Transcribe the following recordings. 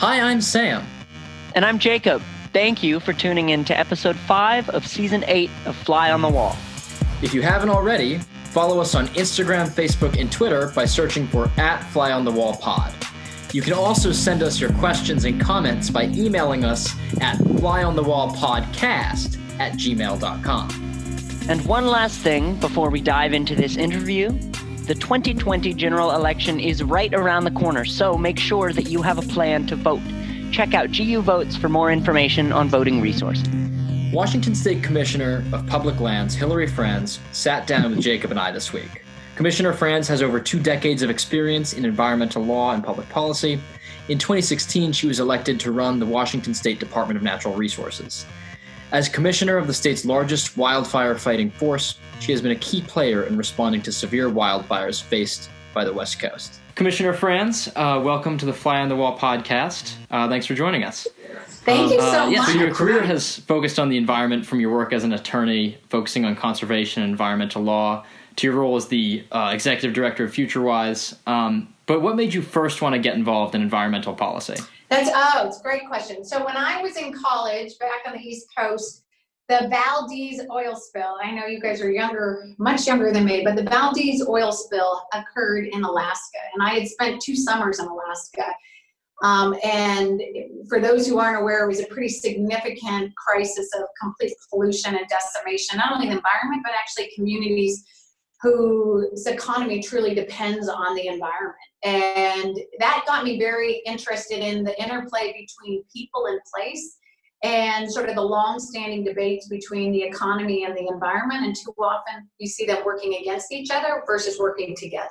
Hi, I'm Sam. And I'm Jacob. Thank you for tuning in to episode 5 of season 8 of Fly on the Wall. If you haven't already, follow us on Instagram, Facebook, and Twitter by searching for at Fly on the Wall Pod. You can also send us your questions and comments by emailing us at flyonthewallpodcast at gmail.com. And one last thing before we dive into this interview the 2020 general election is right around the corner, so make sure that you have a plan to vote. Check out GU Votes for more information on voting resources. Washington State Commissioner of Public Lands Hilary Franz sat down with Jacob and I this week. Commissioner Franz has over two decades of experience in environmental law and public policy. In 2016, she was elected to run the Washington State Department of Natural Resources. As commissioner of the state's largest wildfire fighting force, she has been a key player in responding to severe wildfires faced by the West Coast. Commissioner Franz, uh, welcome to the Fly on the Wall podcast. Uh, thanks for joining us. Thank um, you so uh, yeah, much. So your career has focused on the environment from your work as an attorney, focusing on conservation and environmental law, to your role as the uh, executive director of FutureWise. Um, but what made you first want to get involved in environmental policy? That's oh, it's a great question. So when I was in college back on the East Coast, the Valdez oil spill. I know you guys are younger, much younger than me, but the Valdez oil spill occurred in Alaska, and I had spent two summers in Alaska. Um, and for those who aren't aware, it was a pretty significant crisis of complete pollution and decimation, not only the environment, but actually communities whose economy truly depends on the environment. And that got me very interested in the interplay between people and place and sort of the long-standing debates between the economy and the environment. And too often you see them working against each other versus working together.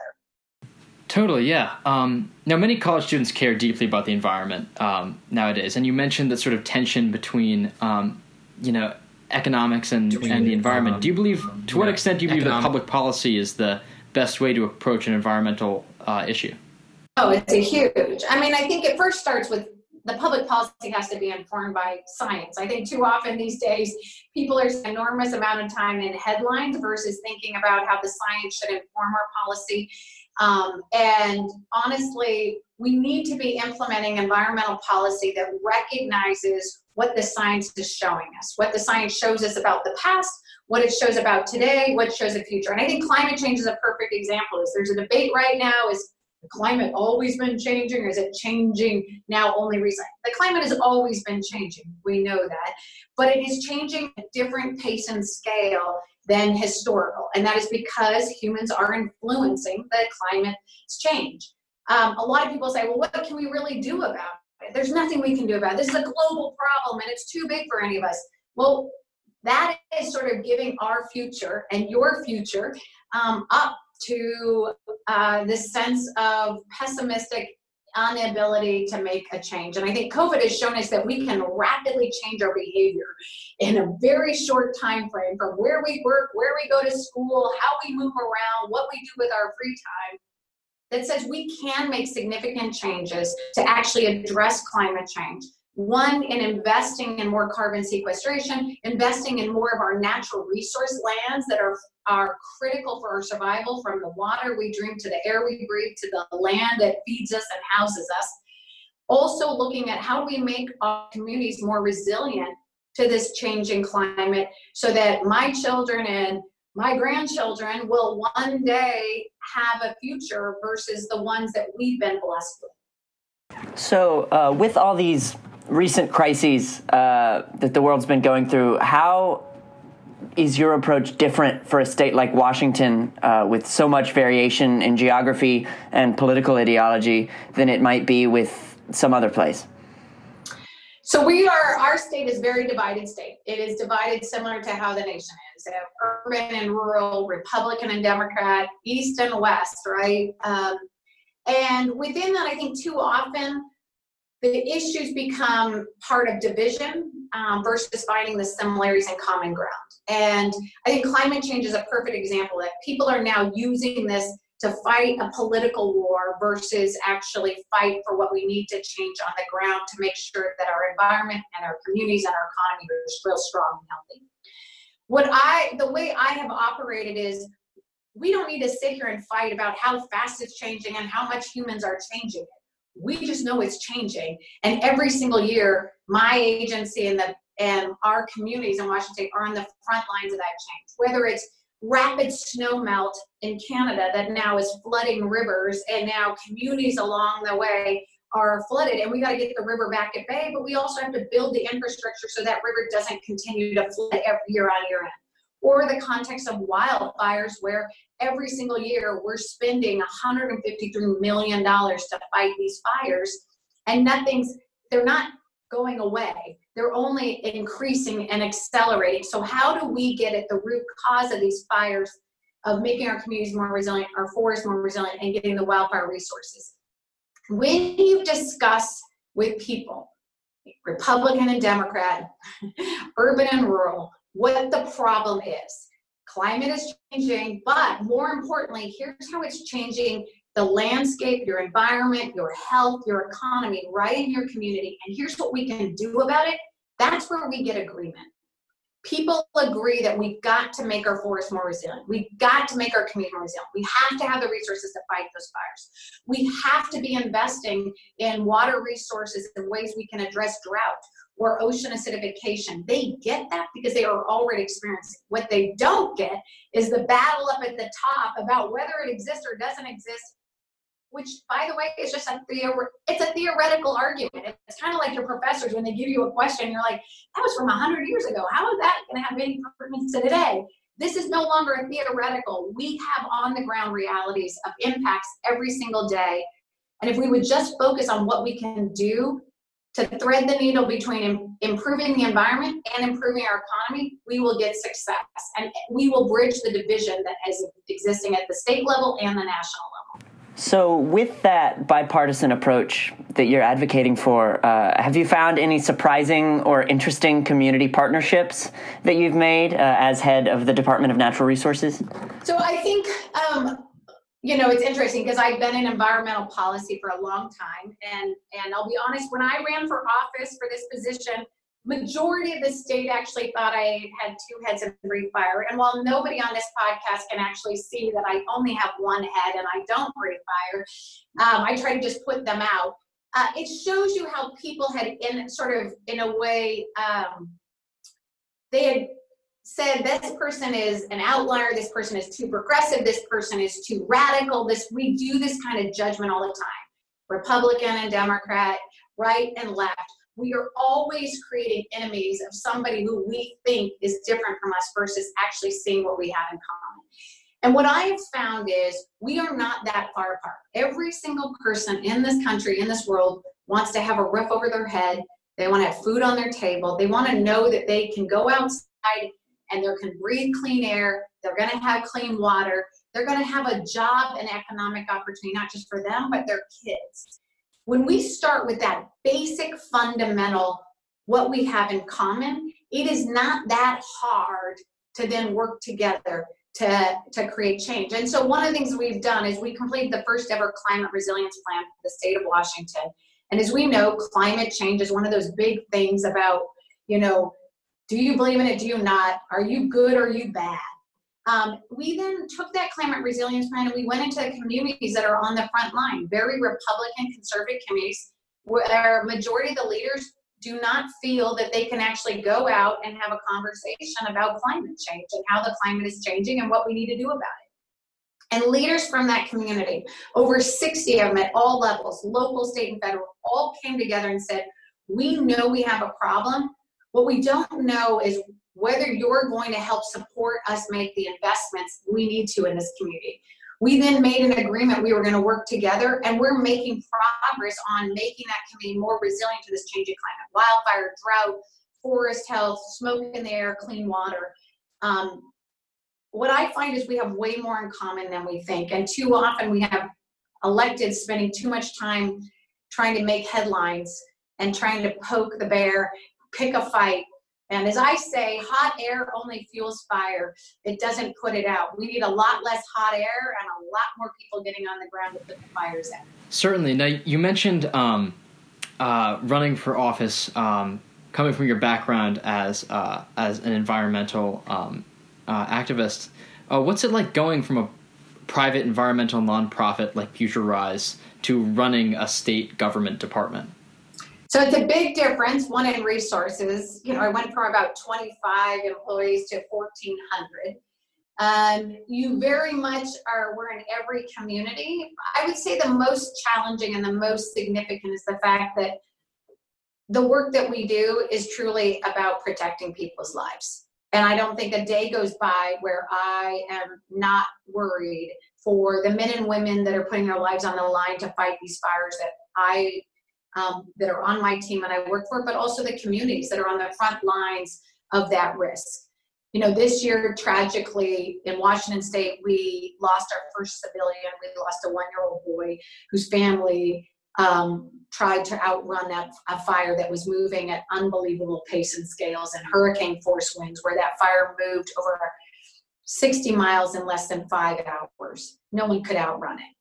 Totally, yeah. Um, now, many college students care deeply about the environment um, nowadays, and you mentioned that sort of tension between, um, you know, economics and, and the environment. Um, do you believe, to what extent do you believe that public policy is the best way to approach an environmental uh, issue? Oh, it's a huge. I mean, I think it first starts with the public policy has to be informed by science. I think too often these days people are enormous amount of time in headlines versus thinking about how the science should inform our policy. Um, and honestly, we need to be implementing environmental policy that recognizes what the science is showing us, what the science shows us about the past, what it shows about today, what shows the future. And I think climate change is a perfect example. Is there's a debate right now is the climate always been changing or is it changing now only recently? The climate has always been changing. We know that. But it is changing at different pace and scale than historical. And that is because humans are influencing the climate change. Um, a lot of people say, well, what can we really do about it? There's nothing we can do about it. This is a global problem and it's too big for any of us. Well, that is sort of giving our future and your future um, up to uh, this sense of pessimistic inability to make a change. And I think COVID has shown us that we can rapidly change our behavior in a very short time frame from where we work, where we go to school, how we move around, what we do with our free time that says we can make significant changes to actually address climate change. One, in investing in more carbon sequestration, investing in more of our natural resource lands that are, are critical for our survival from the water we drink to the air we breathe to the land that feeds us and houses us. Also, looking at how we make our communities more resilient to this changing climate so that my children and my grandchildren will one day have a future versus the ones that we've been blessed with. So, uh, with all these recent crises uh, that the world's been going through, how is your approach different for a state like Washington uh, with so much variation in geography and political ideology than it might be with some other place? So we are, our state is very divided state. It is divided similar to how the nation is. urban and rural, Republican and Democrat, East and West, right? Um, and within that, I think too often the issues become part of division um, versus finding the similarities and common ground. And I think climate change is a perfect example that people are now using this to fight a political war versus actually fight for what we need to change on the ground to make sure that our environment and our communities and our economy are real strong and healthy. What I, the way I have operated is we don't need to sit here and fight about how fast it's changing and how much humans are changing it We just know it's changing. And every single year, my agency and the and our communities in Washington state are on the front lines of that change. Whether it's rapid snow melt in Canada that now is flooding rivers, and now communities along the way are flooded, and we got to get the river back at bay, but we also have to build the infrastructure so that river doesn't continue to flood every year on year end. Or the context of wildfires, where every single year we're spending $153 million to fight these fires, and nothing's, they're not going away. They're only increasing and accelerating. So, how do we get at the root cause of these fires, of making our communities more resilient, our forests more resilient, and getting the wildfire resources? When you discuss with people, Republican and Democrat, urban and rural, what the problem is. Climate is changing, but more importantly, here's how it's changing the landscape, your environment, your health, your economy right in your community. And here's what we can do about it. That's where we get agreement. People agree that we've got to make our forests more resilient. We've got to make our community more resilient. We have to have the resources to fight those fires. We have to be investing in water resources and ways we can address drought or ocean acidification. They get that because they are already experiencing. What they don't get is the battle up at the top about whether it exists or doesn't exist which by the way is just a theor- it's a theoretical argument. It's kind of like your professors when they give you a question you're like that was from 100 years ago. How is that going to have any pertinence to today? This is no longer a theoretical. We have on the ground realities of impacts every single day. And if we would just focus on what we can do to thread the needle between improving the environment and improving our economy, we will get success. And we will bridge the division that is existing at the state level and the national level. So, with that bipartisan approach that you're advocating for, uh, have you found any surprising or interesting community partnerships that you've made uh, as head of the Department of Natural Resources? So, I think, um, you know, it's interesting because I've been in environmental policy for a long time. And, and I'll be honest, when I ran for office for this position, majority of the state actually thought I had two heads and breathe fire. And while nobody on this podcast can actually see that I only have one head and I don't breathe fire, um, I try to just put them out. Uh, it shows you how people had, in sort of in a way, um, they had said this person is an outlier, this person is too progressive, this person is too radical. This we do this kind of judgment all the time, Republican and Democrat, right and left we are always creating enemies of somebody who we think is different from us versus actually seeing what we have in common. And what I have found is we are not that far apart. Every single person in this country, in this world, wants to have a roof over their head. They want to have food on their table. They want to know that they can go outside and they can breathe clean air. They're going to have clean water. They're going to have a job and economic opportunity, not just for them, but their kids when we start with that basic fundamental, what we have in common, it is not that hard to then work together to, to create change. And so one of the things we've done is we completed the first ever climate resilience plan for the state of Washington. And as we know, climate change is one of those big things about, you know, do you believe in it? Do you not? Are you good or are you bad? Um, we then took that climate resilience plan and we went into the communities that are on the front line, very Republican conservative communities, where majority of the leaders do not feel that they can actually go out and have a conversation about climate change and how the climate is changing and what we need to do about it. And leaders from that community, over 60 of them at all levels, local, state, and federal, all came together and said, We know we have a problem. What we don't know is whether you're going to help support us make the investments we need to in this community. We then made an agreement we were going to work together, and we're making progress on making that community more resilient to this changing climate wildfire, drought, forest health, smoke in the air, clean water. Um, what I find is we have way more in common than we think, and too often we have elected spending too much time trying to make headlines and trying to poke the bear, pick a fight, and as I say, hot air only fuels fire. It doesn't put it out. We need a lot less hot air and a lot more people getting on the ground to put the fires out. Certainly. Now, you mentioned um, uh, running for office, um, coming from your background as uh, as an environmental um, uh, activist. Uh, what's it like going from a private environmental nonprofit like FutureWise to running a state government department? So it's a big difference, one in resources. You know, I went from about 25 employees to 1,400. Um, you very much are, we're in every community. I would say the most challenging and the most significant is the fact that the work that we do is truly about protecting people's lives. And I don't think a day goes by where I am not worried for the men and women that are putting their lives on the line to fight these fires that I um, that are on my team and I work for, but also the communities that are on the front lines of that risk. You know, this year, tragically, in Washington State, we lost our first civilian. We lost a one year old boy whose family um, tried to outrun that, a fire that was moving at unbelievable pace and scales and hurricane force winds, where that fire moved over 60 miles in less than five hours. No one could outrun it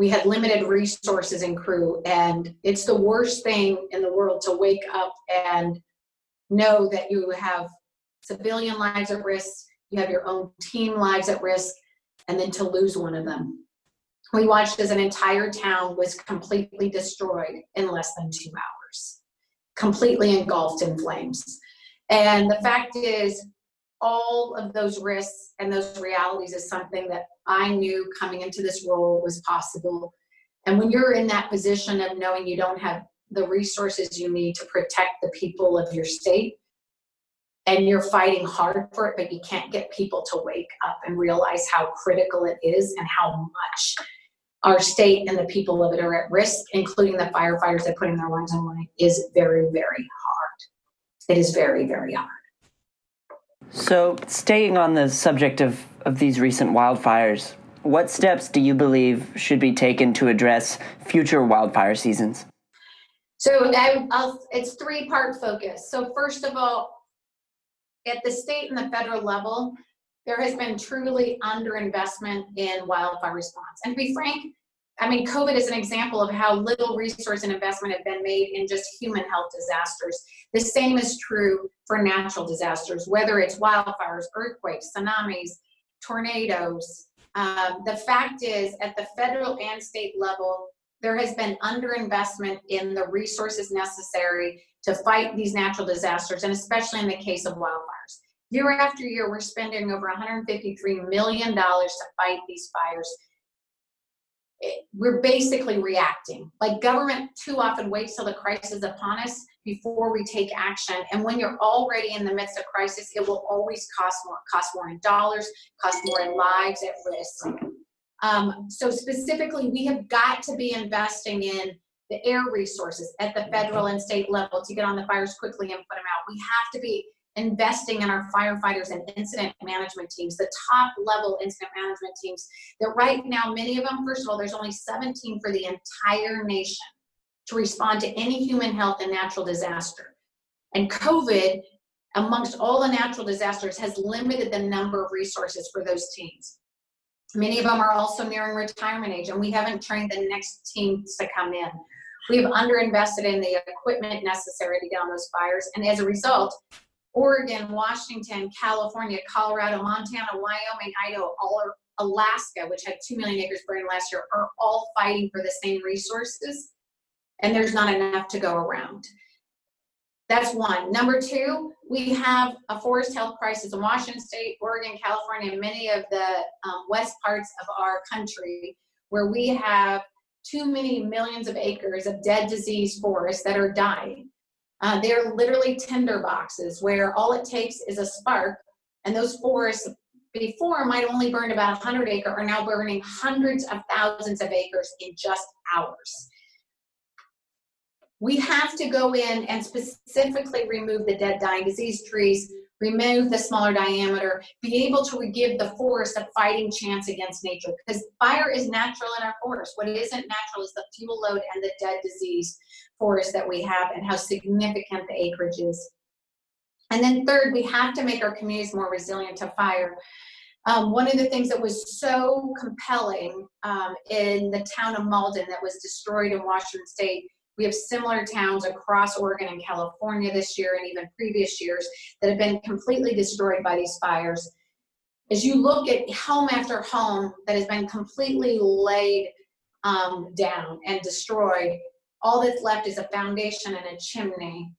we had limited resources and crew and it's the worst thing in the world to wake up and know that you have civilian lives at risk you have your own team lives at risk and then to lose one of them. We watched as an entire town was completely destroyed in less than two hours completely engulfed in flames. And the fact is all of those risks and those realities is something that I knew coming into this role was possible. And when you're in that position of knowing you don't have the resources you need to protect the people of your state, and you're fighting hard for it, but you can't get people to wake up and realize how critical it is and how much our state and the people of it are at risk, including the firefighters that are putting their lives on line, is very, very hard. It is very, very hard. So, staying on the subject of, of these recent wildfires, what steps do you believe should be taken to address future wildfire seasons? So, I, it's three part focus. So, first of all, at the state and the federal level, there has been truly underinvestment in wildfire response. And to be frank, I mean, COVID is an example of how little resource and investment have been made in just human health disasters. The same is true for natural disasters, whether it's wildfires, earthquakes, tsunamis, tornadoes. Um, the fact is, at the federal and state level, there has been underinvestment in the resources necessary to fight these natural disasters, and especially in the case of wildfires. Year after year, we're spending over $153 million to fight these fires we're basically reacting. Like government too often waits till the crisis is upon us before we take action. And when you're already in the midst of crisis, it will always cost more, cost more in dollars, cost more in lives at risk. Um, so specifically, we have got to be investing in the air resources at the federal and state level to get on the fires quickly and put them out. We have to be investing in our firefighters and incident management teams, the top level incident management teams that right now, many of them, first of all, there's only 17 for the entire nation to respond to any human health and natural disaster. And COVID, amongst all the natural disasters, has limited the number of resources for those teams. Many of them are also nearing retirement age, and we haven't trained the next teams to come in. We have underinvested in the equipment necessary to get on those fires, and as a result, Oregon, Washington, California, Colorado, Montana, Wyoming, Idaho, all are, Alaska, which had 2 million acres burned last year, are all fighting for the same resources, and there's not enough to go around. That's one. Number two, we have a forest health crisis in Washington State, Oregon, California, and many of the um, west parts of our country where we have too many millions of acres of dead disease forests that are dying. Uh, they're literally tinder boxes where all it takes is a spark, and those forests before might only burn about 100 acre are now burning hundreds of thousands of acres in just hours. We have to go in and specifically remove the dead dying disease trees, remove the smaller diameter, be able to give the forest a fighting chance against nature because fire is natural in our forest. What isn't natural is the fuel load and the dead disease forest that we have and how significant the acreage is. And then third, we have to make our communities more resilient to fire. Um, one of the things that was so compelling um, in the town of Malden that was destroyed in Washington State, we have similar towns across Oregon and California this year and even previous years that have been completely destroyed by these fires. as you look at home after home that has been completely laid um, down and destroyed, all that's left is a foundation and a chimney.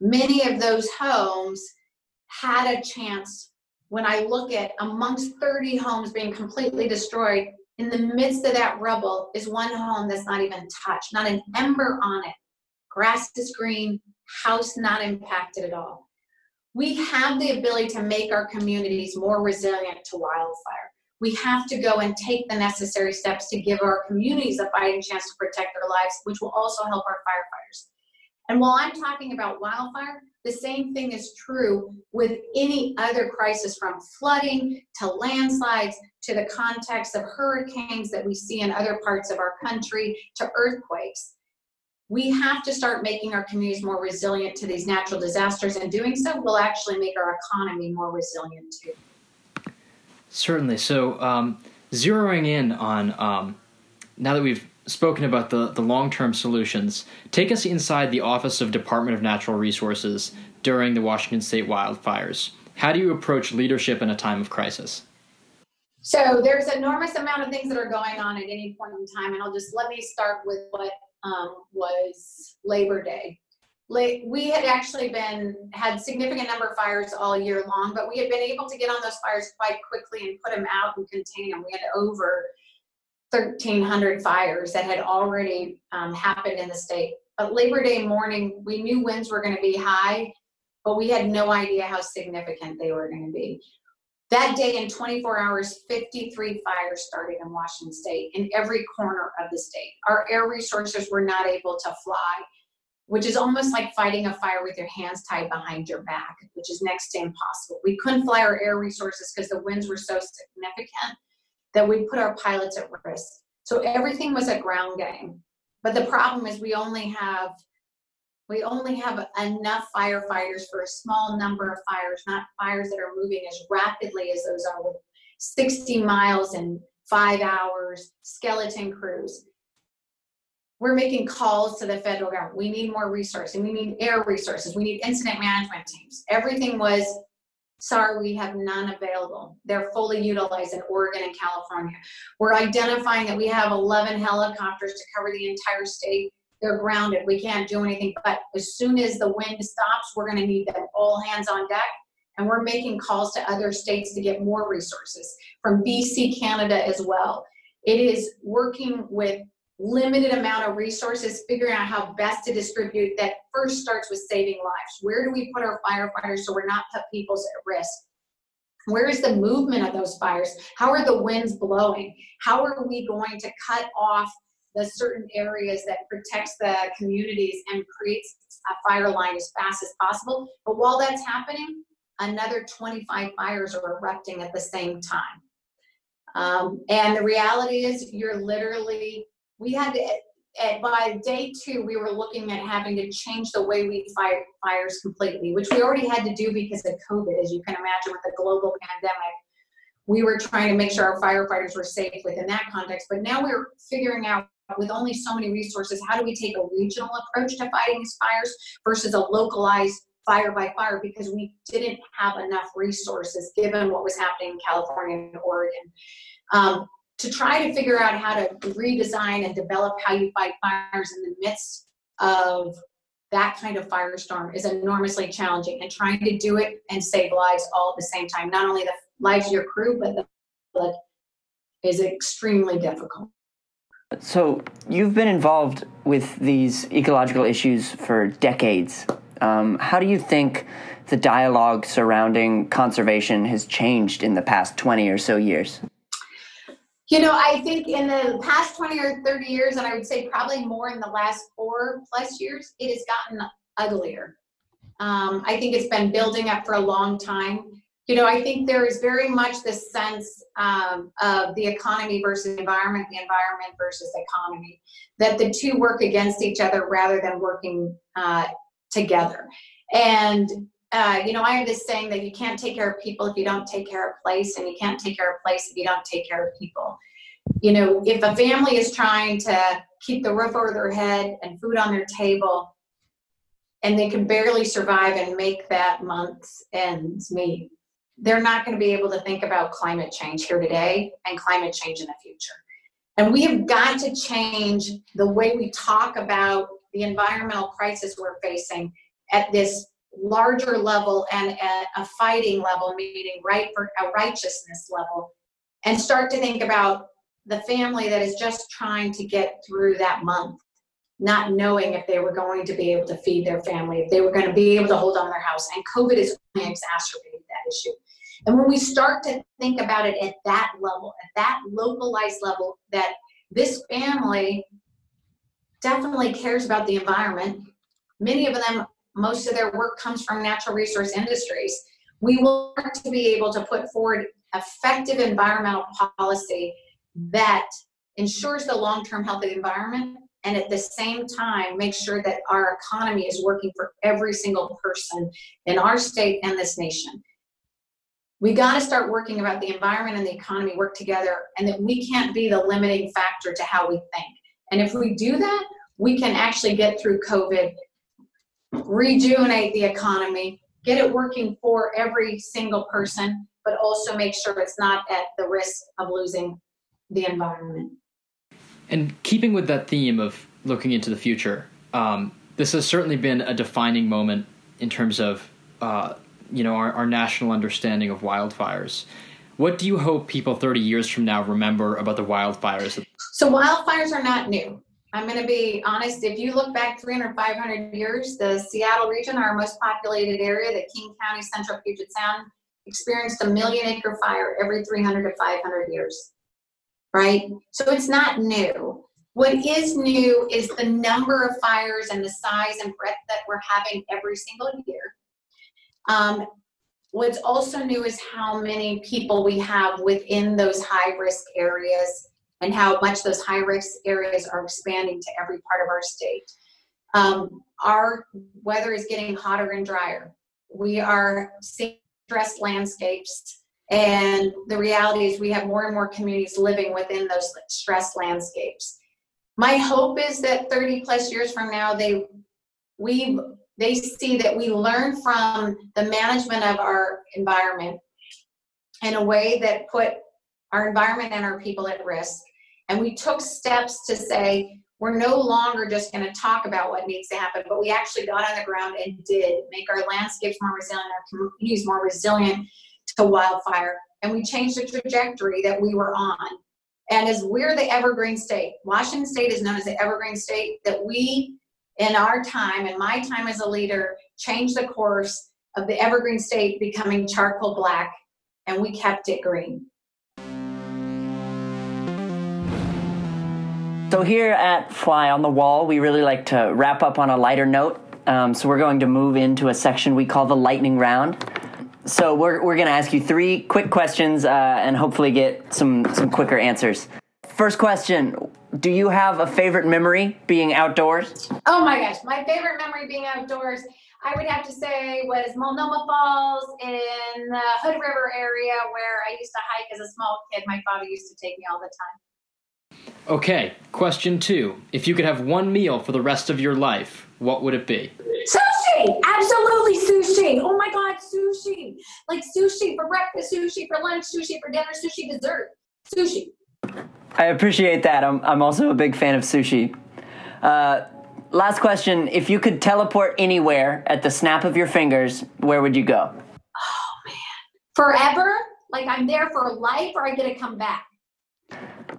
Many of those homes had a chance. When I look at amongst 30 homes being completely destroyed, in the midst of that rubble is one home that's not even touched, not an ember on it. Grass is green, house not impacted at all. We have the ability to make our communities more resilient to wildfire. We have to go and take the necessary steps to give our communities a fighting chance to protect their lives, which will also help our firefighters. And while I'm talking about wildfire, the same thing is true with any other crisis from flooding to landslides to the context of hurricanes that we see in other parts of our country to earthquakes. We have to start making our communities more resilient to these natural disasters, and doing so will actually make our economy more resilient too. Certainly. So, um, zeroing in on um, now that we've spoken about the, the long term solutions, take us inside the Office of Department of Natural Resources during the Washington State wildfires. How do you approach leadership in a time of crisis? So there's enormous amount of things that are going on at any point in time, and I'll just let me start with what um, was Labor Day. We had actually been had significant number of fires all year long, but we had been able to get on those fires quite quickly and put them out and contain them. We had over 1,300 fires that had already um, happened in the state. But Labor Day morning, we knew winds were going to be high, but we had no idea how significant they were going to be. That day, in 24 hours, 53 fires started in Washington state in every corner of the state. Our air resources were not able to fly, which is almost like fighting a fire with your hands tied behind your back, which is next to impossible. We couldn't fly our air resources because the winds were so significant that we put our pilots at risk. So everything was a ground game. But the problem is we only have we only have enough firefighters for a small number of fires, not fires that are moving as rapidly as those are with 60 miles in five hours, skeleton crews. We're making calls to the federal government. We need more resources. We need air resources. We need incident management teams. Everything was sorry, we have none available. They're fully utilized in Oregon and California. We're identifying that we have 11 helicopters to cover the entire state. They're grounded. We can't do anything. But as soon as the wind stops, we're going to need them all hands on deck. And we're making calls to other states to get more resources from BC, Canada as well. It is working with limited amount of resources, figuring out how best to distribute that first starts with saving lives. Where do we put our firefighters so we're not put people's at risk? Where is the movement of those fires? How are the winds blowing? How are we going to cut off the certain areas that protects the communities and creates a fire line as fast as possible? But while that's happening, another 25 fires are erupting at the same time. Um, and the reality is, you're literally we had to, by day two, we were looking at having to change the way we fight fires completely, which we already had to do because of COVID, as you can imagine, with the global pandemic. We were trying to make sure our firefighters were safe within that context. But now we're figuring out with only so many resources, how do we take a regional approach to fighting these fires versus a localized fire by fire because we didn't have enough resources given what was happening in California and Oregon. Um, to try to figure out how to redesign and develop how you fight fires in the midst of that kind of firestorm is enormously challenging and trying to do it and save lives all at the same time not only the lives of your crew but the public is extremely difficult. So you've been involved with these ecological issues for decades. Um, how do you think the dialogue surrounding conservation has changed in the past 20 or so years you know, I think in the past 20 or 30 years, and I would say probably more in the last four plus years, it has gotten uglier. Um, I think it's been building up for a long time. You know, I think there is very much this sense um, of the economy versus environment, the environment versus economy, that the two work against each other rather than working uh, together. And uh, you know, I have this saying that you can't take care of people if you don't take care of place, and you can't take care of place if you don't take care of people. You know, if a family is trying to keep the roof over their head and food on their table, and they can barely survive and make that month's ends meet, they're not going to be able to think about climate change here today and climate change in the future. And we have got to change the way we talk about the environmental crisis we're facing at this larger level and at a fighting level, meaning right for a righteousness level, and start to think about the family that is just trying to get through that month, not knowing if they were going to be able to feed their family, if they were going to be able to hold on their house. And COVID has exacerbated that issue. And when we start to think about it at that level, at that localized level, that this family definitely cares about the environment. Many of them, most of their work comes from natural resource industries. We want to be able to put forward effective environmental policy that ensures the long-term health of the environment and at the same time make sure that our economy is working for every single person in our state and this nation we got to start working about the environment and the economy work together and that we can't be the limiting factor to how we think and if we do that we can actually get through covid rejuvenate the economy get it working for every single person but also make sure it's not at the risk of losing the environment and keeping with that theme of looking into the future um, this has certainly been a defining moment in terms of uh, you know our, our national understanding of wildfires. What do you hope people 30 years from now remember about the wildfires? So wildfires are not new. I'm going to be honest. If you look back 300, 500 years, the Seattle region, our most populated area, the King County, Central Puget Sound, experienced a million acre fire every 300 to 500 years. Right? So it's not new. What is new is the number of fires and the size and breadth that we're having every single year. Um, what's also new is how many people we have within those high risk areas and how much those high risk areas are expanding to every part of our state. Um, our weather is getting hotter and drier. We are seeing stressed landscapes, and the reality is we have more and more communities living within those stressed landscapes. My hope is that 30 plus years from now, they we they see that we learn from the management of our environment in a way that put our environment and our people at risk. And we took steps to say, we're no longer just going to talk about what needs to happen, but we actually got on the ground and did make our landscapes more resilient, our communities more resilient to wildfire. And we changed the trajectory that we were on. And as we're the evergreen state, Washington State is known as the evergreen state, that we in our time and my time as a leader changed the course of the evergreen state becoming charcoal black and we kept it green so here at fly on the wall we really like to wrap up on a lighter note um, so we're going to move into a section we call the lightning round so we're, we're going to ask you three quick questions uh, and hopefully get some, some quicker answers First question Do you have a favorite memory being outdoors? Oh my gosh, my favorite memory being outdoors, I would have to say, was Multnomah Falls in the Hood River area where I used to hike as a small kid. My father used to take me all the time. Okay, question two. If you could have one meal for the rest of your life, what would it be? Sushi! Absolutely sushi! Oh my god, sushi! Like sushi for breakfast, sushi for lunch, sushi for dinner, sushi dessert. Sushi. I appreciate that. I'm, I'm also a big fan of sushi. Uh, last question. If you could teleport anywhere at the snap of your fingers, where would you go? Oh, man. Forever? Like I'm there for life or I get to come back?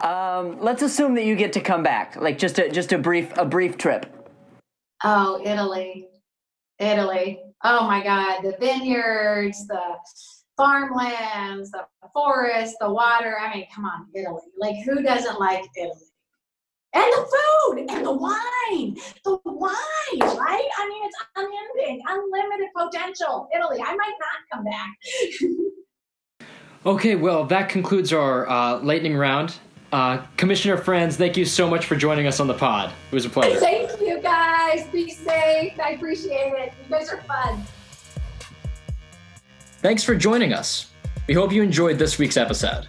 Um, let's assume that you get to come back, like just a just a brief a brief trip. Oh, Italy, Italy. Oh my God, the vineyards, the farmlands, the forest, the water. I mean, come on, Italy. Like, who doesn't like Italy? And the food and the wine, the wine, right? I mean, it's unending, unlimited potential. Italy, I might not come back. okay, well, that concludes our uh, lightning round. Uh, Commissioner Franz, thank you so much for joining us on the pod. It was a pleasure. Thank you, guys. Be safe. I appreciate it. You guys are fun. Thanks for joining us. We hope you enjoyed this week's episode.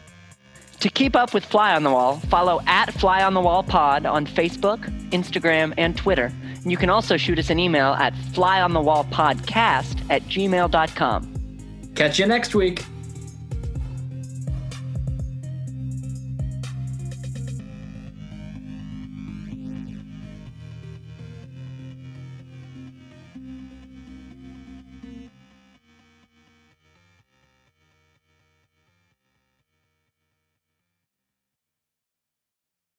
To keep up with Fly on the Wall, follow at Fly on the Wall Pod on Facebook, Instagram, and Twitter. And you can also shoot us an email at flyonthewallpodcast at gmail.com. Catch you next week.